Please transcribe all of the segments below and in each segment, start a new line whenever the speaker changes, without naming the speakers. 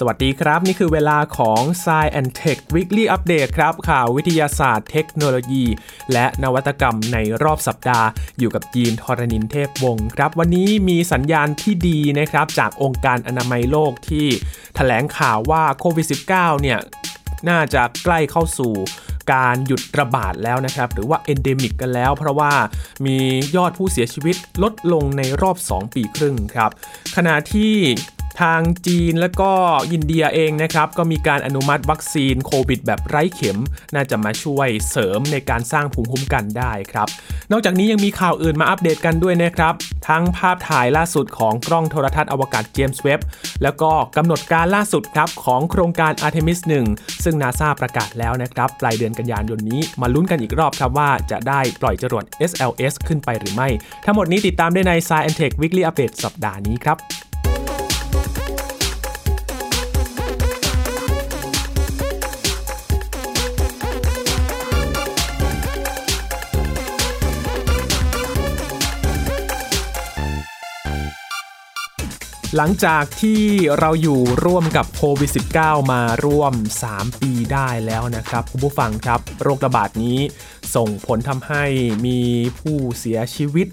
สวัสดีครับ นี่คือเวลาของ Science and Tech Weekly Update ครับ ข่าววิทยาศาสตร์ เทคโนโลยี และนวัตกรรมในรอบสัปดาห์ อยู่กับยีนทรณินเทพวงศ์ครับ วันนี้มีสัญญาณที่ดีนะครับ จากองค์การอนามัยโลกที่ถแถลงข่าวว่าโควิด -19 เนี่ย น่าจะใกล้เข้าสู่การหยุดระบาดแล้วนะครับ หรือว่า endemic กันแล้ว เพราะว่ามียอดผู้เสียชีวิตลดลงในรอบ 2 ปีครึ่งครับ ขณะที่ ทางจีนและก็อินเดียเองนะครับก็มีการอนุมัติวัคซีนโควิด แบบไร้เข็ม น่าจะมาช่วยเสริมในการสร้างภูมิคุ้มกันได้ครับนอกจากนี้ยังมีข่าวอื่นมาอัปเดตกันด้วยนะครับ ทั้งภาพถ่ายล่าสุดของกล้องโทรทัศน์อวกาศเจมส์เว็บแล้วก็กำหนดการล่าสุดครับของโครงการ Artemis 1 ซึ่งนาซาประกาศแล้วนะครับปลายเดือนกันยายนนี้มาลุ้นกันอีกรอบครับว่าจะได้ปล่อยจรวด SLS ขึ้นไปหรือไม่ ทั้งหมดนี้ติดตามได้ใน Science Tech Weekly Update สัปดาห์นี้ครับ หลังจากที่เราอยู่ร่วมกับโควิด -19 มาร่วม 3 ปีได้แล้วนะครับ คุณผู้ฟังครับ โรคระบาดนี้ส่งผลทำให้มีผู้เสียชีวิต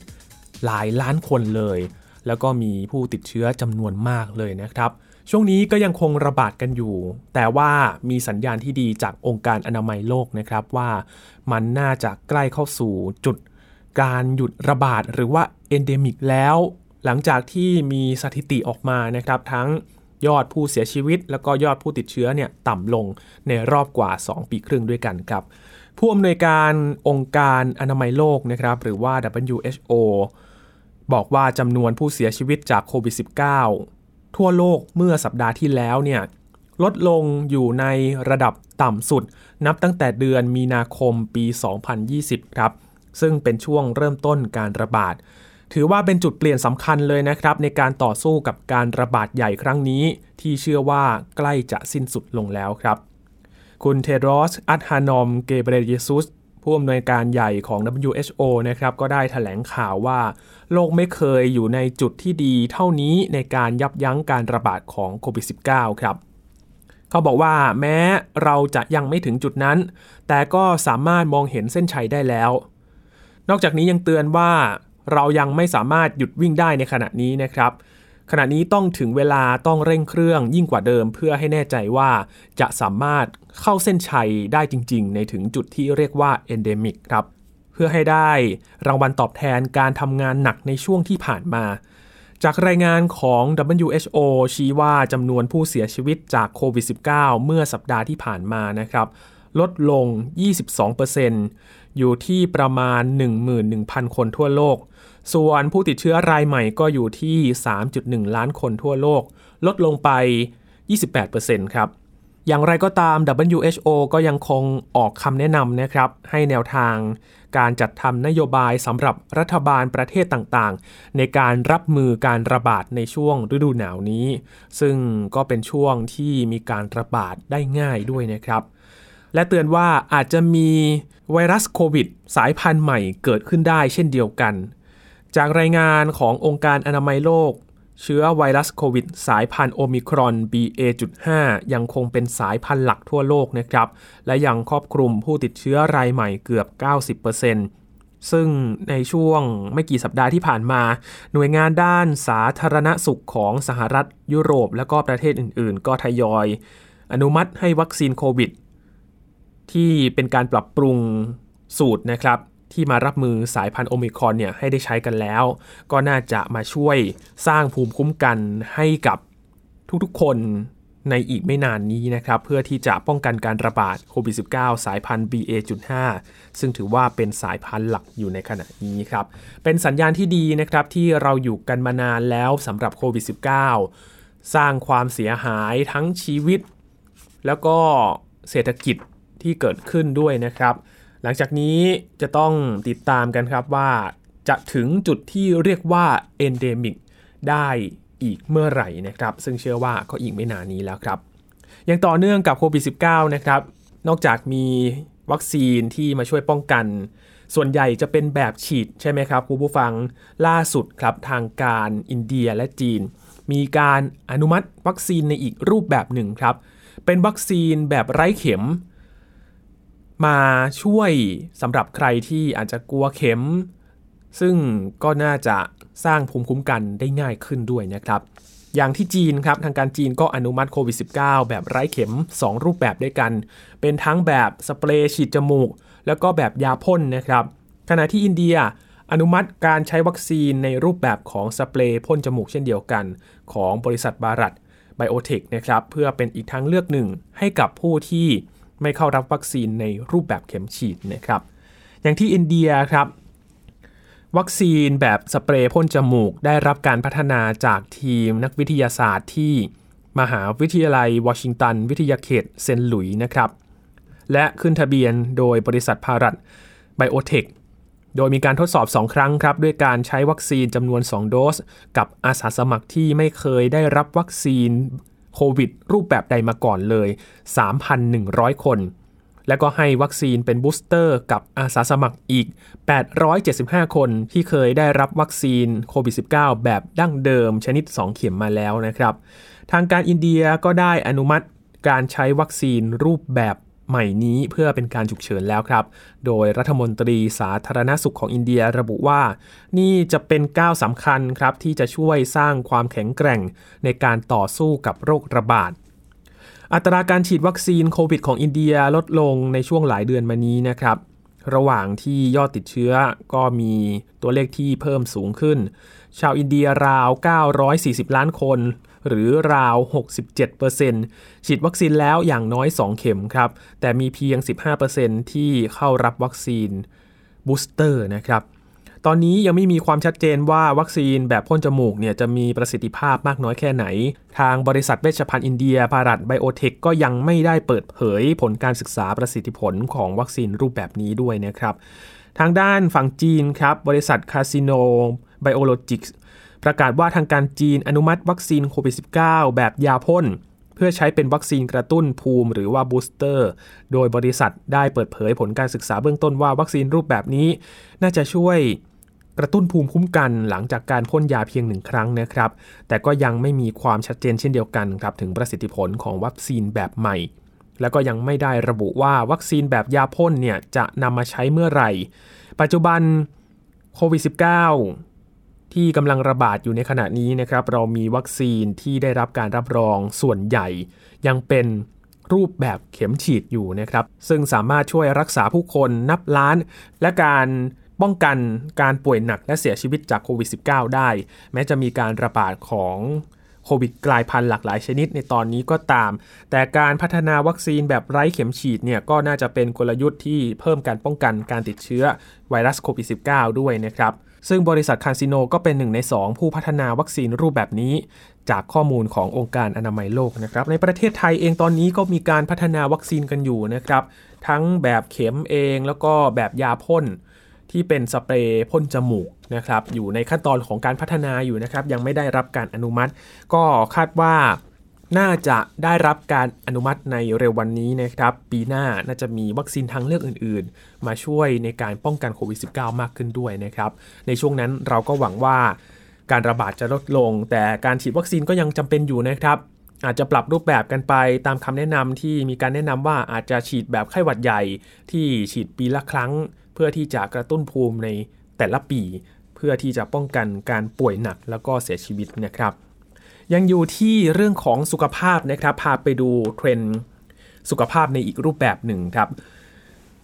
หลายล้านคนเลย แล้วก็มีผู้ติดเชื้อจำนวนมากเลยนะครับ ช่วงนี้ก็ยังคงระบาดกันอยู่ แต่ว่ามีสัญญาณที่ดีจากองค์การอนามัยโลกนะครับว่ามันน่าจะใกล้เข้าสู่จุดการหยุดระบาดหรือว่า endemic แล้ว หลังจากที่มีสถิติออกมานะครับทั้งยอดผู้เสียชีวิต แล้วก็ยอดผู้ติดเชื้อเนี่ยต่ำลงในรอบกว่า 2 ปีครึ่งด้วยกันครับ ผู้อำนวยการองค์การอนามัยโลกนะครับหรือว่า WHO บอกว่าจำนวนผู้เสียชีวิตจากโควิด -19 ทั่วโลกเมื่อสัปดาห์ที่แล้วเนี่ยลดลงอยู่ในระดับต่ำสุด นับตั้งแต่เดือนมีนาคมปี 2020 ครับ ซึ่งเป็นช่วงเริ่มต้นการระบาด ถือว่าเป็นจุดเปลี่ยนสำคัญเลยนะครับ ในการต่อสู้กับการระบาดใหญ่ครั้งนี้ ที่เชื่อว่าใกล้จะสิ้นสุดลงแล้วครับ คุณเทโรสอัตฮานอมเกเบรเยซุสผู้อำนวยการใหญ่ของ WHO นะครับก็ได้ถแถลงข่าวว่า โลกไม่เคยอยู่ในจุดที่ดีเท่านี้ในการยับยั้งการระบาดของโควิด -19 ครับเขาบอกว่าแม้เราจะยังไม่ถึงจุดนั้น แต่ก็สามารถมองเห็นเส้นชัยได้แล้ว นอกจากนี้ยังเตือนว่า เรายังไม่สามารถหยุดวิ่งได้ในขณะนี้นะครับ ขณะนี้ต้องถึงเวลาต้องเร่งเครื่องยิ่งกว่าเดิมเพื่อให้แน่ใจว่าจะสามารถเข้าเส้นชัยได้จริง ๆ ในถึงจุดที่เรียกว่า endemic ครับเพื่อให้ได้รางวัลตอบแทนการทำงานหนักในช่วงที่ผ่านมา จากรายงานของ WHO ชี้ว่าจำนวนผู้เสียชีวิตจากโควิด -19 เมื่อสัปดาห์ที่ผ่านมานะครับลดลง 22%อยู่ที่ประมาณ 11,000 คนทั่วโลก ส่วนผู้ติดเชื้อรายใหม่ก็อยู่ที่ 3.1 ล้านคนทั่วโลก ลดลงไป 28%ครับ อย่างไรก็ตาม WHO ก็ยังคงออกคำแนะนำนะครับ ให้แนวทางการจัดทำนโยบายสำหรับรัฐบาลประเทศต่างๆ ในการรับมือการระบาดในช่วงฤดูหนาวนี้ ซึ่งก็เป็นช่วงที่มีการระบาดได้ง่ายด้วยนะครับ และเตือนว่าอาจจะมีไวรัสโควิด สายพันธุ์ใหม่เกิดขึ้นได้เช่นเดียวกัน จากรายงานขององค์การอนามัยโลก เชื้อไวรัสโควิด สายพันธุ์โอมิครอน BA.5 ยังคงเป็นสายพันธุ์หลักทั่วโลกนะครับ และยังครอบคลุมผู้ติดเชื้อรายใหม่เกือบ 90%ซึ่งในช่วงไม่กี่สัปดาห์ที่ผ่านมา หน่วยงานด้านสาธารณสุขของสหรัฐยุโรป และก็ประเทศอื่น ๆ ก็ทยอย อนุมัติให้วัคซีนโควิด ที่เป็นการปรับปรุงสูตรนะครับ ที่มารับมือสายพันธุ์โอมิครอนเนี่ยให้ได้ใช้กันแล้ว ก็น่าจะมาช่วยสร้างภูมิคุ้มกันให้กับทุกๆคนในอีกไม่นานนี้นะครับ เพื่อที่จะป้องกันการระบาดโควิด -19 สายพันธุ์ BA.5 ซึ่งถือว่าเป็นสายพันธุ์หลักอยู่ในขณะนี้ครับ เป็นสัญญาณที่ดีนะครับที่เราอยู่กันมานานแล้วสำหรับโควิด -19 สร้างความเสียหายทั้งชีวิต แล้วก็เศรษฐกิจที่เกิดขึ้นด้วยนะครับ หลังจากนี้จะต้องติดตามกันครับว่า จะถึงจุดที่เรียกว่า endemic ได้อีกเมื่อไหร่นะครับ ซึ่งเชื่อว่าก็อีกไม่นานนี้แล้วครับ ยังต่อเนื่องกับโควิด -19 นะครับ นอกจากมีวัคซีนที่มาช่วยป้องกัน ส่วนใหญ่จะเป็นแบบฉีดใช่ไหมครับคุณผู้ฟังล่าสุดครับทางการอินเดียและจีน มีการอนุมัติวัคซีนในอีกรูปแบบหนึ่งครับ เป็นวัคซีนแบบไร้เข็ม มาช่วยสำหรับใครที่อาจจะกลัวเข็ม ซึ่งก็น่าจะสร้างภูมิคุ้มกันได้ง่ายขึ้นด้วยนะครับ อย่างที่จีนครับทางการจีนก็อนุมัติโควิด -19 แบบไร้เข็ม 2 รูปแบบด้วยกัน เป็นทั้งแบบสเปรย์ฉีดจมูก แล้วก็แบบยาพ่นนะครับ ขณะที่อินเดียอนุมัติการใช้วัคซีนในรูปแบบของสเปรย์พ่นจมูกเช่นเดียวกัน ของบริษัท Bharat Biotech นะครับเพื่อเป็นอีกทางเลือกหนึ่งให้กับผู้ที่ ไม่เข้ารับวัคซีนในรูปแบบเข็มฉีดนะครับ อย่างที่อินเดียครับ วัคซีนแบบสเปรย์พ่นจมูกได้รับการพัฒนาจากทีมนักวิทยาศาสตร์ที่มหาวิทยาลัยวอชิงตัน วิทยาเขตเซนต์หลุยส์นะครับ และขึ้นทะเบียนโดยบริษัท Bharat Biotech โดยมีการทดสอบ 2 ครั้งครับ ด้วยการใช้วัคซีนจำนวน 2 โดส กับอาสาสมัครที่ไม่เคยได้รับวัคซีน โควิด รูปแบบใดมาก่อนเลย 3,100 คน และก็ให้วัคซีนเป็นบูสเตอร์กับอาสาสมัครอีก 875 คนที่เคยได้รับวัคซีนโควิด -19 แบบดั้งเดิมชนิด 2 เข็มมาแล้วนะครับ ทางการอินเดียก็ได้อนุมัติการใช้วัคซีนรูปแบบ ใหม่นี้เพื่อเป็นการฉุกเฉินแล้วครับ โดยรัฐมนตรีสาธารณสุขของอินเดียระบุว่า นี่จะเป็นก้าวสำคัญครับที่จะช่วยสร้างความแข็งแกร่งในการต่อสู้กับโรคระบาดอัตราการฉีดวัคซีนโควิดของอินเดียลดลงในช่วงหลายเดือนมานี้นะครับ ระหว่างที่ยอดติดเชื้อก็มีตัวเลขที่เพิ่มสูงขึ้น ชาวอินเดียราว 940 ล้านคน หรือราว 67%ฉีดวัคซีนแล้วอย่างน้อย 2 เข็มครับ แต่มีเพียง 15%ที่เข้ารับวัคซีนบูสเตอร์นะครับตอนนี้ยังไม่มีความชัดเจนว่าวัคซีนแบบพ่นจมูกเนี่ยจะมีประสิทธิภาพมากน้อยแค่ไหน ทางบริษัทเวชภัณฑ์อินเดีย Bharat Biotech ก็ยังไม่ได้เปิดเผยผลการศึกษาประสิทธิผลของวัคซีนรูปแบบนี้ด้วยนะครับ ทางด้านฝั่งจีนครับ บริษัท CanSino Biologics ประกาศว่าทางการจีนอนุมัติวัคซีนโควิด -19 แบบยาพ่นเพื่อใช้เป็นวัคซีนกระตุ้นภูมิหรือว่าบูสเตอร์ โดยบริษัทได้เปิดเผยผลการศึกษาเบื้องต้นว่าวัคซีนรูปแบบนี้ น่าจะช่วยกระตุ้นภูมิคุ้มกันหลังจากการพ่นยาเพียงหนึ่งครั้งนะครับ แต่ก็ยังไม่มีความชัดเจนเช่นเดียวกันครับถึงประสิทธิผลของวัคซีนแบบใหม่ แล้วก็ยังไม่ได้ระบุว่าวัคซีนแบบยาพ่นเนี่ยจะนำมาใช้เมื่อไหร่ ปัจจุบันโควิด -19 ที่กำลังระบาดอยู่ในขณะนี้นะครับ เรามีวัคซีนที่ได้รับการรับรองส่วนใหญ่ ยังเป็นรูปแบบเข็มฉีดอยู่นะครับ ซึ่งสามารถช่วยรักษาผู้คนนับล้าน และการป้องกันการป่วยหนักและเสียชีวิตจากโควิด -19 ได้ แม้จะมีการระบาดของ โควิดกลายพันธุ์หลากหลายชนิดในตอนนี้ก็ตาม แต่การพัฒนาวัคซีนแบบไร้เข็มฉีดเนี่ยก็น่าจะเป็นกลยุทธ์ที่เพิ่มการป้องกันการติดเชื้อไวรัสโควิด -19 ด้วยนะครับซึ่งบริษัทคาสิโนก็เป็นหนึ่งใน 2 ผู้พัฒนาวัคซีนรูปแบบนี้ จากข้อมูลขององค์การอนามัยโลกนะครับในประเทศไทยเองตอนนี้ก็มีการพัฒนาวัคซีนกันอยู่นะครับ ทั้งแบบเข็มเองแล้วก็แบบยาพ่น ที่เป็นสเปรย์พ่นจมูกนะครับอยู่ในขั้นตอนของการพัฒนาอยู่นะครับ ยังไม่ได้รับการอนุมัติ ก็คาดว่าน่าจะได้รับการอนุมัติในเร็ววันนี้นะครับ ปีหน้าน่าจะมีวัคซีนทางเลือกอื่นๆ มาช่วยในการป้องกันโควิด -19 มากขึ้นด้วยนะครับ ในช่วงนั้นเราก็หวังว่าการระบาดจะลดลง แต่การฉีดวัคซีนก็ยังจำเป็นอยู่นะครับอาจจะปรับรูปแบบกันไปตามคำแนะนำที่มีการแนะนำว่าอาจจะฉีดแบบไข้หวัดใหญ่ที่ฉีดปีละครั้ง เพื่อที่จะกระตุ้นภูมิในแต่ละปี เพื่อที่จะป้องกันการป่วยหนักแล้วก็เสียชีวิตนะครับ ยังอยู่ที่เรื่องของสุขภาพนะครับ พาไปดูเทรนด์สุขภาพในอีกรูปแบบหนึ่งครับ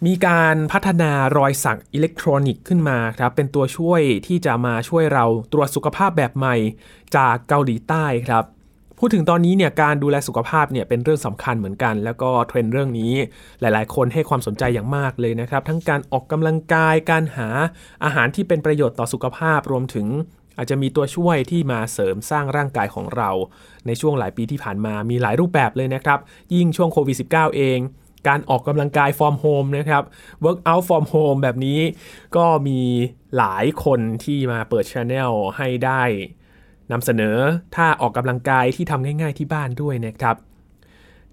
มีการพัฒนารอยสักอิเล็กทรอนิกส์ขึ้นมาครับ เป็นตัวช่วยที่จะมาช่วยเราตรวจสุขภาพแบบใหม่จากเกาหลีใต้ครับ พูดถึงตอนนี้เนี่ยการดูแลสุขภาพเนี่ยเป็นเรื่องสำคัญเหมือนกัน แล้วก็เทรนด์เรื่องนี้หลาย ๆ คนให้ความสนใจอย่างมากเลยนะครับ ทั้งการออกกำลังกายการหาอาหารที่เป็นประโยชน์ต่อสุขภาพรวมถึงอาจจะมีตัวช่วยที่มาเสริมสร้างร่างกายของเรา ในช่วงหลายปีที่ผ่านมามีหลายรูปแบบเลยนะครับ ยิ่งช่วงโควิด -19 เอง การออกกำลังกาย from home นะครับ work out from home แบบนี้ก็มีหลายคนที่มาเปิดช anel ให้ได้ นำเสนอท่าออกกำลังกายที่ทำง่ายๆที่บ้านด้วยนะครับ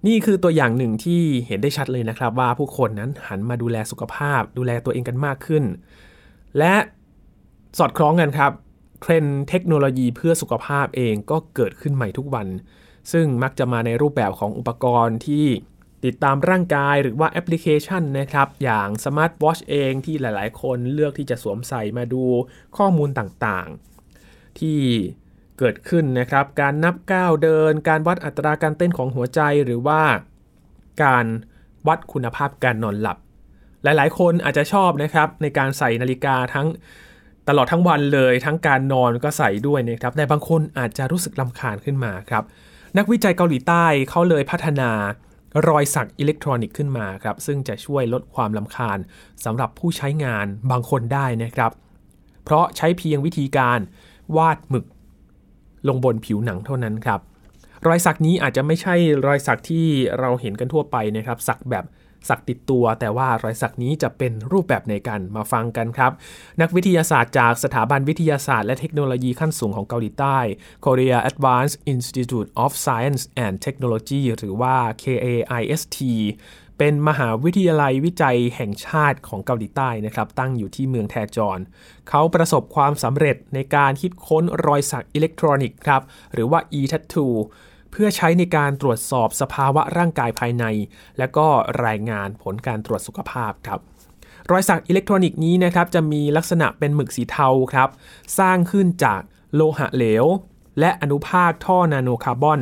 นี่คือตัวอย่างหนึ่งที่เห็นได้ชัดเลยนะครับ ว่าผู้คนนั้นหันมาดูแลสุขภาพ ดูแลตัวเองกันมากขึ้น และสอดคล้องกันครับเทรนด์เทคโนโลยีเพื่อสุขภาพเองก็เกิดขึ้นใหม่ทุกวัน ซึ่งมักจะมาในรูปแบบของอุปกรณ์ที่ติดตามร่างกายหรือว่าแอปพลิเคชันนะครับ อย่างสมาร์ทวอชเองที่หลายๆ คนเลือกที่จะสวมใส่มาดูข้อมูลต่างๆ ที่ เกิดขึ้นนะครับ การนับก้าวเดิน การวัดอัตราการเต้นของหัวใจหรือว่า การวัดคุณภาพการนอนหลับ หลายๆ คนอาจจะชอบนะครับในการใส่นาฬิกาทั้งตลอดทั้งวันเลย ทั้งการนอนก็ใส่ด้วยนะครับ แต่บางคนอาจจะรู้สึกลำคาญขึ้นมาครับ นักวิจัยเกาหลีใต้เขาเลยพัฒนารอยสักอิเล็กทรอนิกส์ขึ้นมาครับ ซึ่งจะช่วยลดความลำคาญสำหรับผู้ใช้งานบางคนได้นะครับ เพราะใช้เพียงวิธีการวาดหมึก ลงบนผิวหนังเท่านั้นครับรอยสักนี้อาจจะไม่ใช่รอยสักที่เราเห็นกันทั่วไปนะครับ สักแบบสักติดตัว แต่ว่ารอยสักนี้จะเป็นรูปแบบในการมาฟังกันครับ นักวิทยาศาสตร์จากสถาบันวิทยาศาสตร์และเทคโนโลยีขั้นสูงของเกาหลีใต้ Korea Advanced Institute of Science and Technology หรือว่า KAIST เป็นมหาวิทยาลัยวิจัยแห่งชาติของเกาหลีใต้นะครับ ตั้งอยู่ที่เมืองแทจอนเขาประสบความสำเร็จในการคิดค้นรอยสักอิเล็กทรอนิกส์ครับ หรือว่า e-tattoo เพื่อใช้ในการตรวจสอบสภาวะร่างกายภายใน และก็รายงานผลการตรวจสุขภาพครับรอยสักอิเล็กทรอนิกส์นี้นะครับจะมีลักษณะเป็นหมึกสีเทาครับ สร้างขึ้นจากโลหะเหลว และอนุภาคท่อนาโนคาร์บอน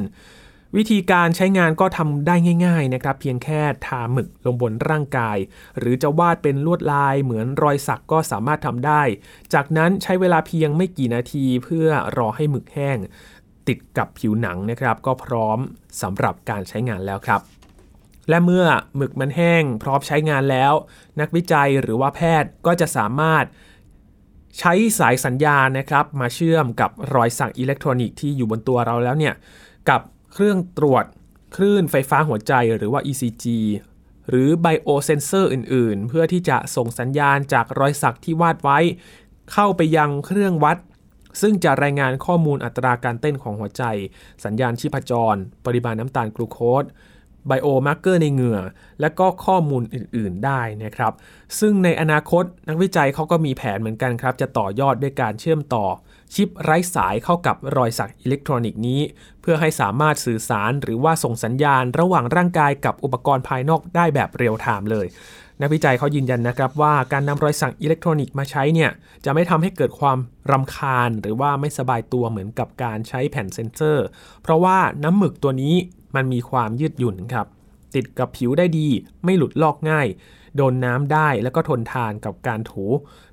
วิธีการใช้งานก็ทำได้ง่าย ๆนะครับ เพียงแค่ทาหมึกลงบนร่างกาย หรือจะวาดเป็นลวดลายเหมือนรอยสักก็สามารถทำได้ จากนั้นใช้เวลาเพียงไม่กี่นาทีเพื่อรอให้หมึกแห้ง ติดกับผิวหนังนะครับ ก็พร้อมสำหรับการใช้งานแล้วครับ และเมื่อหมึกมันแห้ง พร้อมใช้งานแล้ว นักวิจัยหรือว่าแพทย์ก็จะสามารถใช้สายสัญญาณนะครับ มาเชื่อมกับรอยสักอิเล็กทรอนิกส์ที่อยู่บนตัวเราแล้วเนี่ยกับ เครื่องตรวจคลื่นไฟฟ้าหัวใจหรือว่า ECG หรือ biosensor อื่น ๆ เพื่อที่จะส่งสัญญาณจากรอยสักที่วาดไว้ เข้าไปยังเครื่องวัด ซึ่งจะรายงานข้อมูลอัตราการเต้นของหัวใจ สัญญาณชีพจร ปริมาณน้ำตาลกลูโคส biomarker ในเหงื่อ และก็ข้อมูลอื่น ๆ ได้นะครับ ซึ่งในอนาคตนักวิจัยเขาก็มีแผนเหมือนกันครับ จะต่อยอดด้วยการเชื่อมต่อชิปไร้สายเข้ากับรอยสักอิเล็กทรอนิกส์นี้เพื่อให้สามารถสื่อสารหรือว่าส่งสัญญาณระหว่างร่างกายกับอุปกรณ์ภายนอกได้แบบเรียลไทม์เลย นักวิจัยเขายืนยันนะครับว่าการนำรอยสักอิเล็กทรอนิกส์มาใช้เนี่ยจะไม่ทำให้เกิดความรำคาญ หรือว่าไม่สบายตัวเหมือนกับการใช้แผ่นเซนเซอร์ เพราะว่าน้ำหมึกตัวนี้มันมีความยืดหยุ่นครับติดกับผิวได้ดี ไม่หลุดลอกง่าย โดนน้ำได้แล้วก็ทนทานกับการถู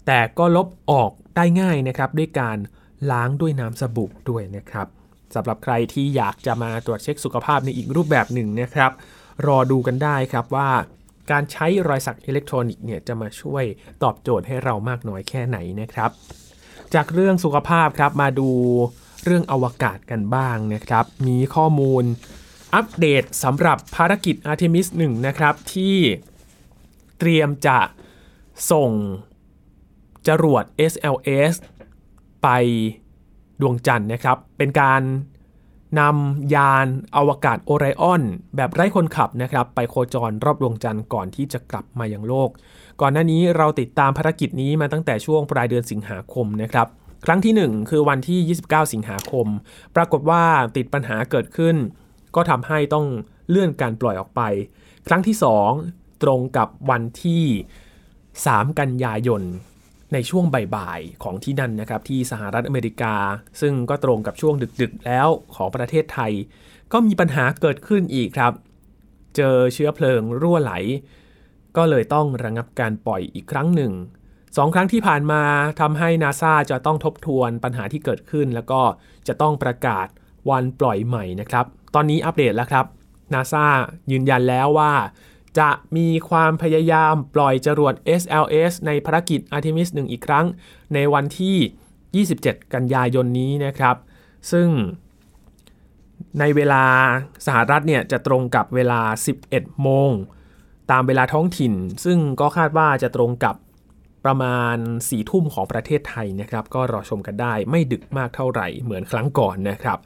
แต่ก็ลบออกได้ง่ายนะครับ ด้วยการล้างด้วยน้ำสบู่ด้วยนะครับ สำหรับใครที่อยากจะมาตรวจเช็คสุขภาพในอีกรูปแบบหนึ่งนะครับ รอดูกันได้ครับว่า การใช้รอยสักอิเล็กทรอนิกส์เนี่ยจะมาช่วยตอบโจทย์ให้เรามากน้อยแค่ไหนนะครับ จากเรื่องสุขภาพครับมาดูเรื่องอวกาศกันบ้างนะครับ มีข้อมูลอัปเดตสำหรับภารกิจ Artemis 1 นะครับ ที่เตรียมจะส่งจรวด SLS ไป ดวงจันทร์นะครับ เป็นการนำยานอวกาศโอไรออน แบบไร้คนขับนะครับ ไปโคจรรอบดวงจันทร์ก่อนที่จะกลับมายังโลก ก่อนหน้านี้เราติดตามภารกิจนี้มาตั้งแต่ช่วงปลายเดือนสิงหาคมนะครับ ครั้งที่ 1 คือวันที่ 29 สิงหาคม ปรากฏว่าติดปัญหาเกิดขึ้น ก็ทำให้ต้องเลื่อนการปล่อยออกไป ครั้งที่ 2 ตรงกับวันที่ 3 กันยายน ในช่วงบ่ายๆของที่นั่นนะครับที่สหรัฐอเมริกา ซึ่งก็ตรงกับช่วงดึกๆแล้วของประเทศไทย ก็มีปัญหาเกิดขึ้นอีกครับ เจอเชื้อเพลิงรั่วไหล ก็เลยต้องระงับการปล่อยอีกครั้งหนึ่งสองครั้งที่ผ่านมาทำให้นาซาจะต้องทบทวนปัญหาที่เกิดขึ้น แล้วก็จะต้องประกาศวันปล่อยใหม่นะครับ ตอนนี้อัปเดตแล้วครับนาซายืนยันแล้วว่า จะมีความพยายามปล่อยจรวด SLS ในภารกิจ Artemis 1 อีกครั้ง ในวันที่ 27 กันยายนนี้นะครับ ซึ่งในเวลาสหรัฐเนี่ยจะตรงกับเวลา 11 โมง ตามเวลาท้องถิ่น ซึ่งก็คาดว่าจะตรงกับประมาณ4ทุ่มของประเทศไทยนะครับ ก็รอชมกันได้ไม่ดึกมากเท่าไหร่เหมือนครั้งก่อนนะครับ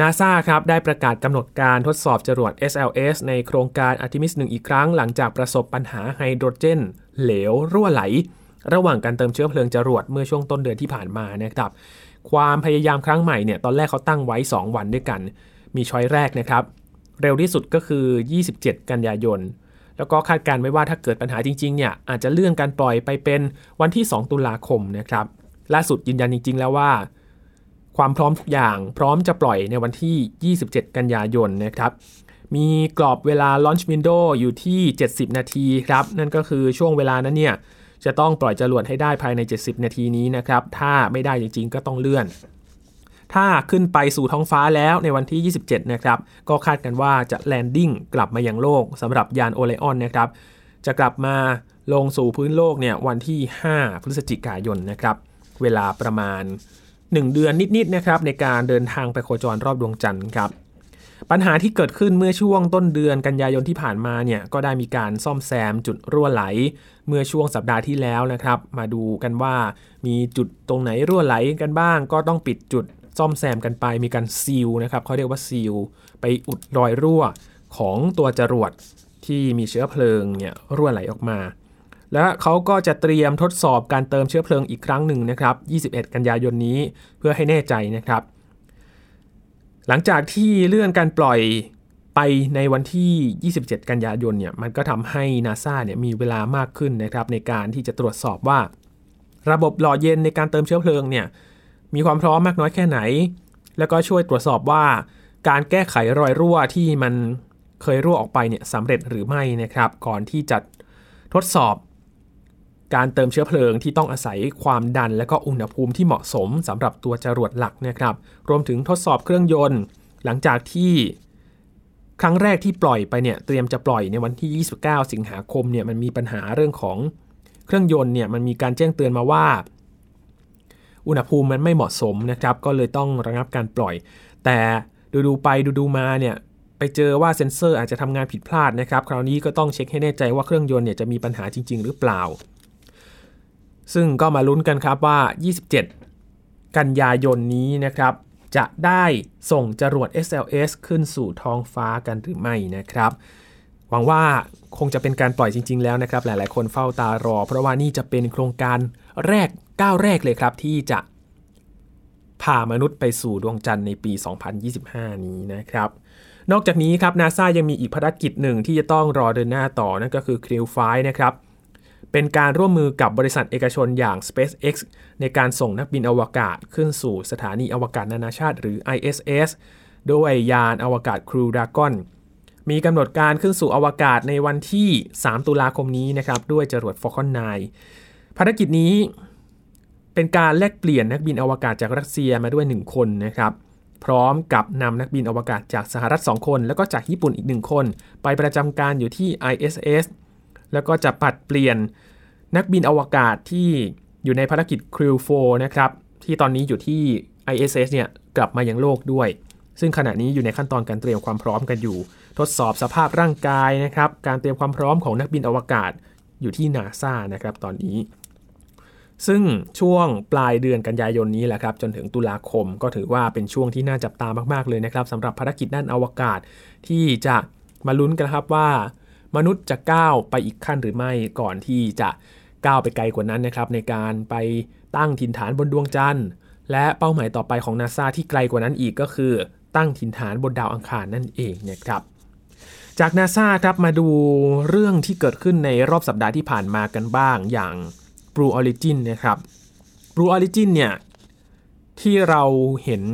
นาซาครับได้ประกาศกำหนดการทดสอบจรวด SLS ในโครงการ Artemis 1 อีกครั้งหลังจากประสบปัญหาไฮโดรเจน เหลว รั่วไหล ระหว่างการเติมเชื้อเพลิงจรวดเมื่อช่วงต้นเดือนที่ผ่านมานะครับ ความพยายามครั้งใหม่เนี่ยตอนแรกเขาตั้งไว้ 2 วันด้วยกัน มีช้อยแรกนะครับ เร็วที่สุดก็คือ 27 กันยายน แล้วก็คาดการไว้ว่าถ้าเกิดปัญหาจริงๆเนี่ยอาจจะเลื่อนการปล่อยไปเป็นวันที่ 2 ตุลาคมนะครับล่าสุดยืนยันจริง ๆ แล้วว่า ความพร้อมทุกอย่างพร้อมจะปล่อยในวันที่ 27 กันยายนนะครับ มีกรอบเวลา launch window อยู่ที่ 70 นาทีครับ นั่นก็คือช่วงเวลานั้นเนี่ยจะต้องปล่อยจรวดให้ได้ภายใน 70 นาทีนี้นะครับ ถ้าไม่ได้จริงๆ ก็ต้องเลื่อน ถ้าขึ้นไปสู่ท้องฟ้าแล้วในวันที่ 27 นะครับ ก็คาดกันว่าจะแลนดิ้งกลับมายังโลกสำหรับยานโอเลออนนะครับ จะกลับมาลงสู่พื้นโลกเนี่ยวันที่ 5 พฤศจิกายนนะครับ เวลาประมาณ 1 เดือนนิดๆนะครับในการเดินทางไปโคจรรอบดวงจันทร์ครับปัญหาที่เกิดขึ้นเมื่อช่วงต้นเดือนกันยายนที่ผ่านมาเนี่ยก็ได้มีการซ่อมแซมจุดรั่วไหล เมื่อช่วงสัปดาห์ที่แล้วนะครับ มาดูกันว่ามีจุดตรงไหนรั่วไหลกันบ้าง ก็ต้องปิดจุดซ่อมแซมกันไปมีการซีลนะครับเขาเรียกว่าซีลไปอุดรอยรั่วของตัวจรวดที่มีเชื้อเพลิงเนี่ยรั่วไหลออกมา และเขาก็จะเตรียมทดสอบการเติมเชื้อเพลิงอีกครั้งหนึ่งนะครับ 21 กันยายนนี้เพื่อให้แน่ใจนะครับ หลังจากที่เลื่อนการปล่อยไปในวันที่ 27 กันยายนเนี่ยมันก็ทำให้นาซาเนี่ยมีเวลามากขึ้นนะครับในการที่จะตรวจสอบว่า ระบบหล่อเย็นในการเติมเชื้อเพลิงเนี่ยมีความพร้อมมากน้อยแค่ไหน แล้วก็ช่วยตรวจสอบว่า การแก้ไขรอยรั่วที่มันเคยรั่วออกไปเนี่ยสำเร็จหรือไม่นะครับ ก่อนที่จะทดสอบ การเติมเชื้อเพลิงที่ต้องอาศัยความดัน และก็อุณหภูมิที่เหมาะสมสำหรับตัวจรวดหลักนะครับ รวมถึงทดสอบเครื่องยนต์ หลังจากที่ครั้งแรกที่ปล่อยไปเนี่ยเตรียมจะปล่อยในวันที่ 29 สิงหาคมเนี่ยมันมีปัญหาเรื่องของเครื่องยนต์เนี่ยมันมีการแจ้งเตือนมาว่า อุณหภูมิมันไม่เหมาะสมนะครับ ก็เลยต้องระงับการปล่อย แต่ดูดูไปดูดูมาเนี่ยไปเจอว่าเซ็นเซอร์อาจจะทำงานผิดพลาดนะครับ คราวนี้ก็ต้องเช็คให้แน่ใจว่าเครื่องยนต์เนี่ยจะมีปัญหาจริง ๆ หรือเปล่า ซึ่งก็มาลุ้นกันครับว่า 27 กันยายนนี้นะครับ จะได้ส่งจรวด SLS ขึ้นสู่ท้องฟ้ากันหรือไม่นะครับ หวังว่าคงจะเป็นการปล่อยจริง ๆ แล้วนะครับ หลาย ๆ คนเฝ้าตารอ เพราะว่านี่จะเป็นโครงการแรกก้าวแรกเลยครับที่จะพามนุษย์ไปสู่ดวงจันทร์ในปี 2025 นี้นะครับ นอกจากนี้ครับนาซายังมีอีกภารกิจหนึ่งที่จะต้องรอเดินหน้าต่อนั่นก็คือ Crew 5นะครับ เป็นการร่วมมือกับบริษัทเอกชนอย่าง SpaceX ในการส่งนักบินอวกาศขึ้นสู่สถานีอวกาศนานาชาติหรือ ISS ด้วยยานอวกาศ Crew Dragon มีกำหนดการขึ้นสู่อวกาศในวันที่ 3 ตุลาคมนี้นะครับ ด้วยจรวด Falcon 9 ภารกิจนี้เป็นการแลกเปลี่ยนนักบินอวกาศจากรัสเซียมาด้วย 1 คนนะครับ พร้อมกับนำนักบินอวกาศจากสหรัฐ 2 คน แล้วก็จากญี่ปุ่นอีก 1 คน ไปประจำการอยู่ที่ ISS แล้วก็จะปัดเปลี่ยนนักบินอวกาศที่อยู่ในภารกิจ Crew 4นะครับ ที่ตอนนี้อยู่ที่ ISS เนี่ยกลับมายังโลกด้วย ซึ่งขณะนี้อยู่ในขั้นตอนการเตรียมความพร้อมกันอยู่ ทดสอบสภาพร่างกายนะครับ การเตรียมความพร้อมของนักบินอวกาศอยู่ที่นาซานะครับตอนนี้ ซึ่งช่วงปลายเดือนกันยายนนี้แหละครับ จนถึงตุลาคมก็ถือว่าเป็นช่วงที่น่าจับตามากๆเลยนะครับสำหรับภารกิจด้านอวกาศที่จะมาลุ้นกันครับว่า มนุษย์จะก้าวไปอีกขั้นหรือไม่ก่อนที่จะก้าวไปไกลกว่านั้นนะครับในการไปตั้งถิ่นฐานบนดวงจันทร์ และเป้าหมายต่อไปของนาซาที่ไกลกว่านั้นอีกก็คือ ตั้งถิ่นฐานบนดาวอังคารนั่นเองนะครับจากนาซาครับมาดูเรื่องที่เกิดขึ้นในรอบสัปดาห์ที่ผ่านมากันบ้างอย่าง Blue Origin นะครับ Blue Origin เนี่ยที่เราเห็น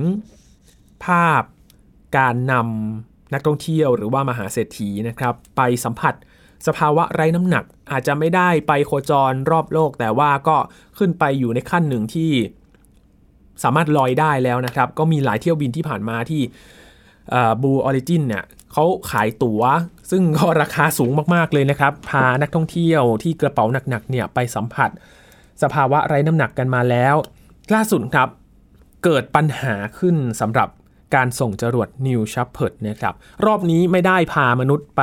ภาพการนำ นักท่องเที่ยวหรือว่ามหาเศรษฐีนะครับ ไปสัมผัสสภาวะไร้น้ำหนักอาจจะไม่ได้ไปโคจรรอบโลก แต่ว่าก็ขึ้นไปอยู่ในขั้นหนึ่งที่สามารถลอยได้แล้วนะครับ ก็มีหลายเที่ยวบินที่ผ่านมาที่บูออริจินเนี่ยเขาขายตัว๋ว ซึ่งก็ราคาสูงมากๆเลยนะครับ พานักท่องเที่ยวที่กระเป๋าหนักๆเนี่ยไปสัมผัส สภาวะไร้น้ำหนักกันมาแล้ว ล่าสุดครับ เกิดปัญหาขึ้นสำหรับ การส่งจรวด New Shepard นะครับรอบนี้ไม่ได้พามนุษย์ไป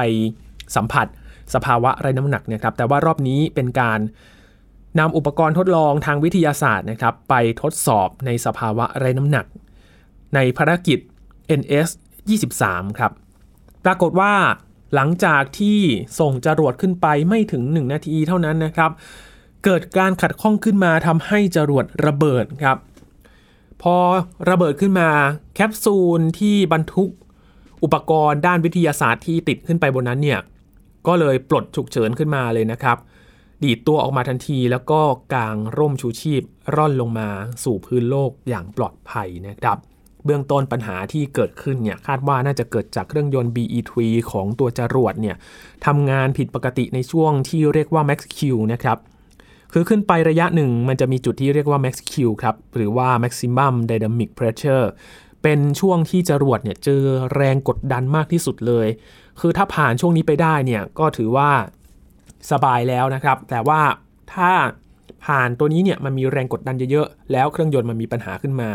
สัมผัสสภาวะไร้น้ำหนักนะครับแต่ว่ารอบนี้เป็นการนำอุปกรณ์ทดลองทางวิทยาศาสตร์นะครับไปทดสอบในสภาวะไร้น้ำหนัก ในภารกิจ NS 23 ครับ ปรากฏว่าหลังจากที่ส่งจรวดขึ้นไปไม่ถึง 1 นาทีเท่านั้นนะครับ เกิดการขัดข้องขึ้นมาทำให้จรวดระเบิดครับ พอระเบิดขึ้นมาแคปซูลที่บรรทุกอุปกรณ์ด้านวิทยาศาสตร์ที่ติดขึ้นไปบนนั้นเนี่ยก็เลยปลดฉุกเฉินขึ้นมาเลยนะครับ ดีดตัวออกมาทันทีแล้วก็กางร่มชูชีพร่อนลงมาสู่พื้นโลกอย่างปลอดภัยนะครับ เบื้องต้นปัญหาที่เกิดขึ้นเนี่ยคาดว่าน่าจะเกิดจากเครื่องยนต์ BE3 ของตัวจรวดเนี่ยทำงานผิดปกติในช่วงที่เรียกว่า Max Q นะครับ คือขึ้นไประยะหนึ่งมันจะมีจุดที่เรียกว่า Max Q ครับ หรือว่า Maximum Dynamic Pressure เป็นช่วงที่จรวดเนี่ยเจอแรงกดดันมากที่สุดเลย คือถ้าผ่านช่วงนี้ไปได้เนี่ยก็ถือว่าสบายแล้วนะครับ แต่ว่าถ้าผ่านตัวนี้เนี่ยมันมีแรงกดดันเยอะๆ แล้วเครื่องยนต์มันมีปัญหาขึ้นมา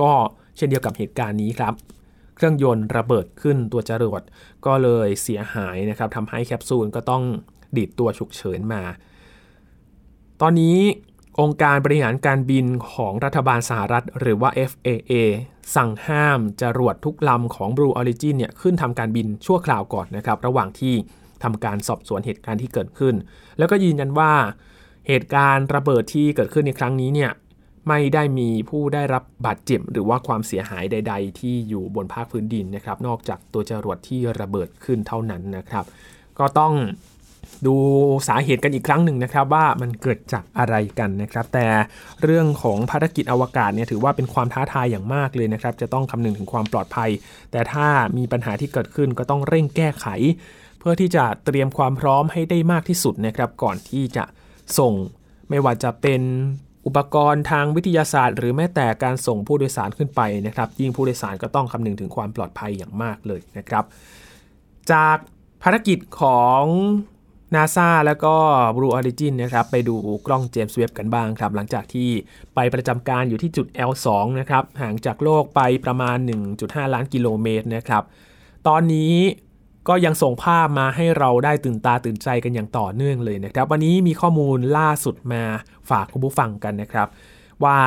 ก็เช่นเดียวกับเหตุการณ์นี้ครับ เครื่องยนต์ระเบิดขึ้นตัวจรวดก็เลยเสียหายนะครับทำให้แคปซูลก็ต้องดีดตัวฉุกเฉินมา ตอนนี้องค์การบริหารการบินของรัฐบาลสหรัฐ หรือว่า FAA สั่งห้ามจรวดทุกลำของ Blue Origin เนี่ยขึ้นทำการบินชั่วคราวก่อนนะครับ ระหว่างที่ทำการสอบสวนเหตุการณ์ที่เกิดขึ้น แล้วก็ยืนยันว่าเหตุการณ์ระเบิดที่เกิดขึ้นในครั้งนี้เนี่ยไม่ได้มีผู้ได้รับบาดเจ็บหรือว่าความเสียหายใด ๆ ที่อยู่บนภาคพื้นดินนะครับ นอกจากตัวจรวดที่ระเบิดขึ้นเท่านั้นนะครับ ก็ต้อง ดูสาเหตุกันอีกครั้งหนึ่งนะครับว่ามันเกิดจากอะไรกันนะครับ แต่เรื่องของภารกิจอวกาศเนี่ยถือว่าเป็นความท้าทายอย่างมากเลยนะครับ จะต้องคำนึงถึงความปลอดภัย แต่ถ้ามีปัญหาที่เกิดขึ้นก็ต้องเร่งแก้ไข เพื่อที่จะเตรียมความพร้อมให้ได้มากที่สุดนะครับ ก่อนที่จะส่งไม่ว่าจะเป็นอุปกรณ์ทางวิทยาศาสตร์ หรือแม้แต่การส่งผู้โดยสารขึ้นไปนะครับ ยิ่งผู้โดยสารก็ต้องคำนึงถึงความปลอดภัยอย่างมากเลยนะครับ จากภารกิจของ นาซาแล้วก็ Blue Origin นะครับไปดูกล้องเจมส์เว็บกันบ้างครับ หลังจากที่ไปประจำการอยู่ที่จุด L2 นะครับห่างจากโลกไปประมาณ 1.5 ล้านกิโลเมตรนะครับตอนนี้ก็ยังส่งภาพมาให้เราได้ตื่นตาตื่นใจกันอย่างต่อเนื่องเลยนะครับ วันนี้มีข้อมูลล่าสุดมาฝากคุณผู้ฟังกันนะครับ ว่า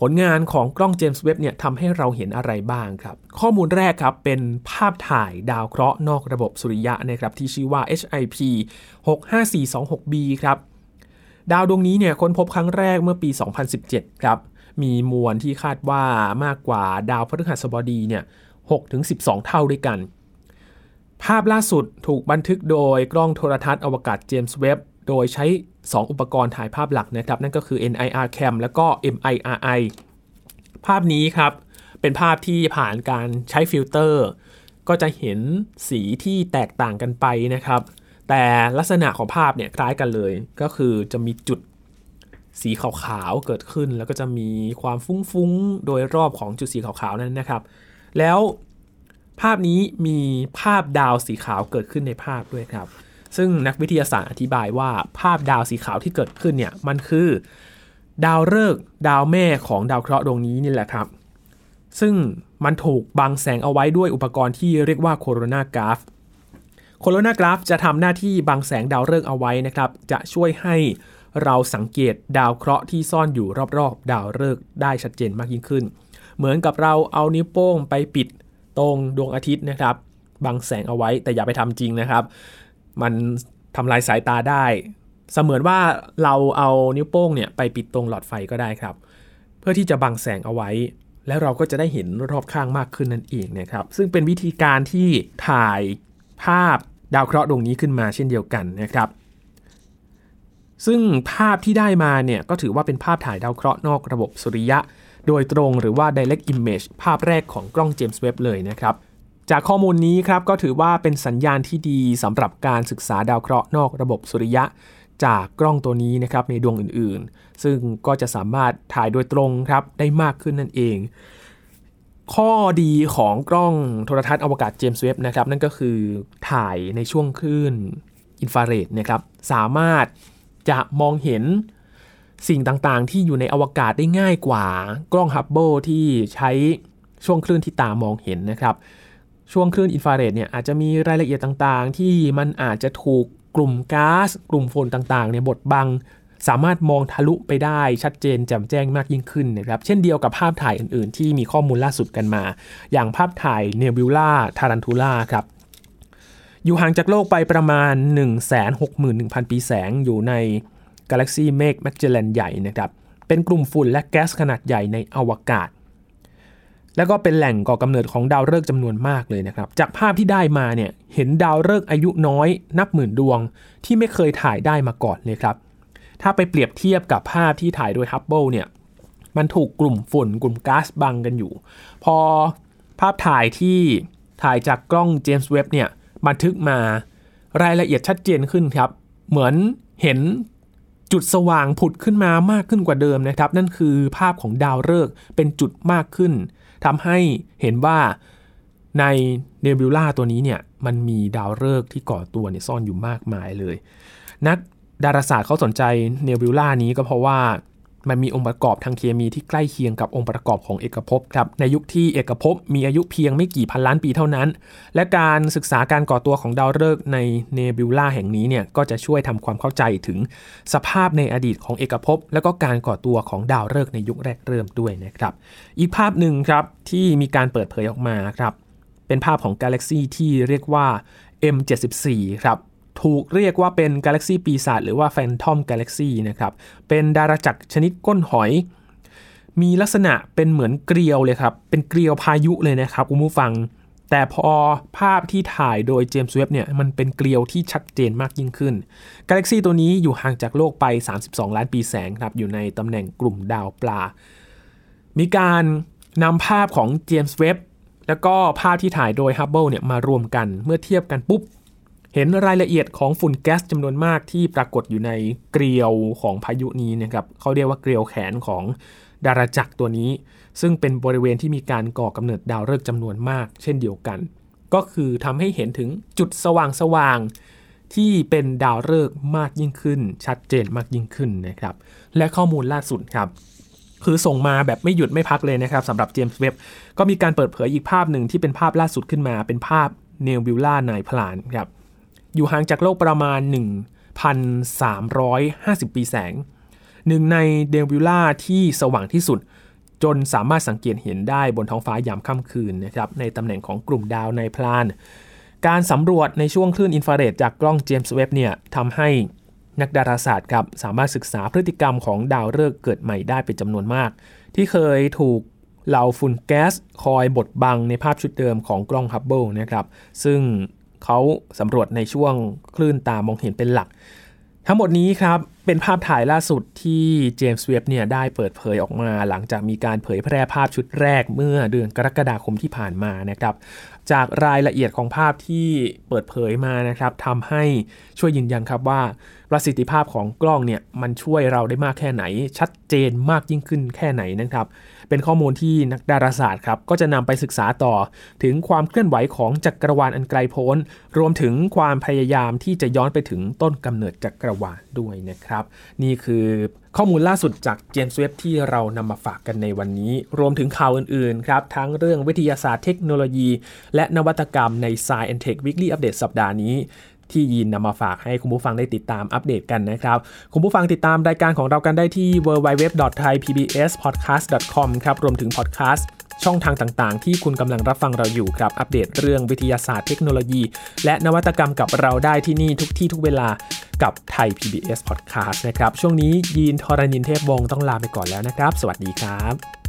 ผลงานของกล้องเจมส์เว็บเนี่ยทำให้เราเห็นอะไรบ้างครับ ข้อมูลแรกครับ เป็นภาพถ่ายดาวเคราะห์นอกระบบสุริยะนะครับที่ชื่อว่า HIP 65426b ครับ ดาวดวงนี้เนี่ยค้นพบครั้งแรกเมื่อปี 2017 ครับ มีมวลที่คาดว่ามากกว่าดาวพฤหัสบดีเนี่ย6-12 เท่าด้วยกัน ภาพล่าสุดถูกบันทึกโดยกล้องโทรทัศน์อวกาศเจมส์เว็บ โดยใช้ 2 อุปกรณ์ถ่ายภาพหลักนะครับ นั่นก็คือ NIR cam แล้วก็ MIRI ภาพนี้ครับ เป็นภาพที่ผ่านการใช้ฟิลเตอร์ ก็จะเห็นสีที่แตกต่างกันไปนะครับ แต่ลักษณะของภาพเนี่ยคล้ายกันเลย ก็คือจะมีจุดสีขาวๆเกิดขึ้น แล้วก็จะมีความฟุ้งๆ โดยรอบของจุดสีขาวๆนั้นนะครับ แล้วภาพนี้มีภาพดาวสีขาวเกิดขึ้นในภาพด้วยครับ ซึ่งนักวิทยาศาสตร์อธิบายว่าภาพดาวสีขาวที่เกิดขึ้นเนี่ยมันคือ ดาวฤกษ์ดาวแม่ของดาวเคราะห์ดวงนี้นี่แหละครับ ซึ่งมันถูกบังแสงเอาไว้ด้วยอุปกรณ์ที่เรียกว่าโคโรนากราฟโคโรนากราฟจะทำหน้าที่บังแสงดาวฤกษ์เอาไว้นะครับ จะช่วยให้เราสังเกตดาวเคราะห์ที่ซ่อนอยู่รอบๆ ดาวฤกษ์ได้ชัดเจนมากยิ่งขึ้น เหมือนกับเราเอานิ้วโป้งไปปิดตรงดวงอาทิตย์นะครับ บังแสงเอาไว้แต่อย่าไปทำจริงนะครับ มันทำลายสายตาได้ เสมือนว่าเราเอานิ้วโป้งเนี่ยไปปิดตรงหลอดไฟก็ได้ครับ เพื่อที่จะบังแสงเอาไว้ แล้วเราก็จะได้เห็นรอบข้างมากขึ้นนั่นเองนะครับ ซึ่งเป็นวิธีการที่ถ่ายภาพดาวเคราะห์ดวงนี้ขึ้นมาเช่นเดียวกันนะครับ ซึ่งภาพที่ได้มาเนี่ยก็ถือว่าเป็นภาพถ่ายดาวเคราะห์นอกระบบสุริยะ โดยตรงหรือว่า direct image ภาพแรกของกล้องเจมส์เว็บเลยนะครับ จากข้อมูลนี้ครับก็ถือว่าเป็นสัญญาณที่ดีสำหรับการศึกษาดาวเคราะห์นอกระบบสุริยะ จากกล้องตัวนี้นะครับในดวงอื่นๆ ซึ่งก็จะสามารถถ่ายโดยตรงครับได้มากขึ้นนั่นเอง ข้อดีของกล้องโทรทัศน์อวกาศเจมส์เว็บนะครับนั่นก็คือถ่ายในช่วงคลื่นอินฟราเรดนะครับสามารถจะมองเห็นสิ่งต่างๆ ที่อยู่ในอวกาศได้ง่ายกว่ากล้องฮับเบิลที่ใช้ช่วงคลื่นที่ตามองเห็นนะครับ ช่วงคลื่นอินฟราเรดเนี่ยอาจจะมีรายละเอียดต่างๆ ที่มันอาจจะถูกกลุ่มก๊าซกลุ่มฝนต่างๆเนี่ยบดบัง สามารถมองทะลุไปได้ชัดเจนแจ่มแจ้งมากยิ่งขึ้นนะครับเช่นเดียวกับภาพถ่ายอื่นๆ ที่มีข้อมูลล่าสุดกันมา อย่างภาพถ่ายเนบิวล่าทารันทูล่าครับอยู่ห่างจากโลกไปประมาณ 161,000 ปีแสงอยู่ในกาแล็กซีแมกแมกเจลแลนใหญ่นะครับเป็นกลุ่มฝุ่นและแก๊สขนาดใหญ่ในอวกาศ แล้วก็เป็นแหล่งก่อกำเนิดของดาวฤกษ์จำนวนมากเลยนะครับ จากภาพที่ได้มาเนี่ยเห็นดาวฤกษ์อายุน้อย นับหมื่นดวงที่ไม่เคยถ่ายได้มาก่อนเลยครับ ถ้าไปเปรียบเทียบกับภาพที่ถ่ายโดยฮับเบิลเนี่ยมันถูกกลุ่มฝุ่นกลุ่มก๊าซบังกันอยู่ พอภาพถ่ายที่ถ่ายจากกล้องเจมส์เว็บเนี่ยบันทึกมารายละเอียดชัดเจนขึ้นครับ เหมือนเห็น จุดสว่างผุดขึ้นมามากขึ้นกว่าเดิมนะครับ นั่นคือภาพของดาวฤกษ์เป็นจุดมากขึ้นทำให้เห็นว่าในเนบิวลาตัวนี้เนี่ยมันมีดาวฤกษ์ที่ก่อตัวเนี่ยซ่อนอยู่มากมายเลย นักดาราศาสตร์เขาสนใจเนบิวลานี้ก็เพราะว่า มันมีองค์ประกอบทางเคมีที่ใกล้เคียงกับองค์ประกอบของเอกภพครับในยุคที่เอกภพมีอายุเพียงไม่กี่พันล้านปีเท่านั้น และการศึกษาการก่อตัวของดาวฤกษ์ในเนบิวลาแห่งนี้เนี่ยก็จะช่วยทำความเข้าใจถึงสภาพในอดีตของเอกภพ และก็การก่อตัวของดาวฤกษ์ในยุคแรกเริ่มด้วยนะครับอีกภาพหนึ่งครับที่มีการเปิดเผยออกมาครับเป็นภาพของกาแล็กซีที่เรียกว่า M74 ครับ ถูกเรียกว่าเป็นกาแล็กซีปีศาจหรือว่าแฟนทอมกาแล็กซีนะครับเป็นดาราจักรชนิดก้นหอย มีลักษณะเป็นเหมือนเกลียวเลยครับ เป็นเกลียวพายุเลยนะครับคุณผู้ฟัง แต่พอภาพที่ถ่ายโดยเจมส์เว็บเนี่ยมันเป็นเกลียวที่ชัดเจนมากยิ่งขึ้นกาแล็กซีตัวนี้อยู่ห่างจากโลกไป 32 ล้านปีแสงครับอยู่ในตำแหน่งกลุ่มดาวปลา มีการนำภาพของเจมส์เว็บแล้วก็ภาพที่ถ่ายโดยฮับเบิลเนี่ยมารวมกันเมื่อเทียบกันปุ๊บ เห็นรายละเอียดของฝุ่นแก๊สจำนวนมากที่ปรากฏอยู่ในเกลียวของพายุนี้นะครับเขาเรียกว่าเกลียวแขนของดาราจักรตัวนี้ ซึ่งเป็นบริเวณที่มีการก่อกำเนิดดาวฤกษ์จำนวนมาก เช่นเดียวกัน ก็คือทำให้เห็นถึงจุดสว่างสว่างที่เป็นดาวฤกษ์มากยิ่งขึ้น ชัดเจนมากยิ่งขึ้นนะครับ และข้อมูลล่าสุดครับ คือส่งมาแบบไม่หยุดไม่พักเลยนะครับสำหรับเจมส์เว็บก็มีการเปิดเผยอีกภาพหนึ่งที่เป็นภาพล่าสุดขึ้นมา เป็นภาพเนลบิวล่าไนพลานครับ อยู่ห่างจากโลกประมาณ 1,350 ปีแสง หนึ่งในเนบิวลาที่สว่างที่สุด จนสามารถสังเกตเห็นได้บนท้องฟ้ายามค่ำคืนนะครับในตำแหน่งของกลุ่มดาวนายพราน การสำรวจในช่วงคลื่นอินฟราเรดจากกล้องเจมส์เว็บเนี่ยทำให้นักดาราศาสตร์ครับสามารถศึกษาพฤติกรรมของดาวฤกษ์เกิดใหม่ได้เป็นจำนวนมาก ที่เคยถูกเหล่าฝุ่นแก๊สคอยบดบังในภาพชุดเดิมของกล้องฮับเบิลนะครับซึ่ง เขาสำรวจในช่วงคลื่นตามองเห็นเป็นหลัก ทั้งหมดนี้ครับ เป็นภาพถ่ายล่าสุดที่เจมส์เว็บเนี่ยได้เปิดเผยออกมาหลังจากมีการเผยแพร่ภาพชุดแรกเมื่อเดือนกรกฎาคมที่ผ่านมานะครับ จากรายละเอียดของภาพที่เปิดเผยมานะครับทำให้ช่วยยืนยันครับว่า ประสิทธิภาพของกล้องเนี่ยมันช่วยเราได้มากแค่ไหน ชัดเจนมากยิ่งขึ้นแค่ไหนนะครับ เป็นข้อมูลที่นักดาราศาสตร์ครับก็จะนำไปศึกษาต่อ ถึงความเคลื่อนไหวของจักรวาลอันไกลโพ้น รวมถึงความพยายามที่จะย้อนไปถึงต้นกำเนิดจักรวาลด้วยนะครับ นี่คือข้อมูลล่าสุดจากเจนส์เว็บที่เรานำมาฝากกันในวันนี้ รวมถึงข่าวอื่นๆ ครับ ทั้งเรื่องวิทยาศาสตร์เทคโนโลยี และนวัตกรรมใน Science Tech Weekly Update สัปดาห์นี้ ที่ยินนำมาฝากให้คุณผู้ฟังได้ติดตามอัปเดตกันนะครับ คุณผู้ฟังติดตามรายการของเรากันได้ที่ www.thaipbspodcast.com ครับรวมถึงพอดแคสต์ช่องทางต่างๆ ที่คุณกำลังรับฟังเราอยู่ครับอัปเดตเรื่องวิทยาศาสตร์เทคโนโลยี และนวัตกรรมกับเราได้ที่นี่ทุกที่ทุกเวลากับไทย PBS Podcast นะครับ ช่วงนี้ยีนทรณินเทพวงศ์ต้องลาไปก่อนแล้วนะครับ สวัสดีครับ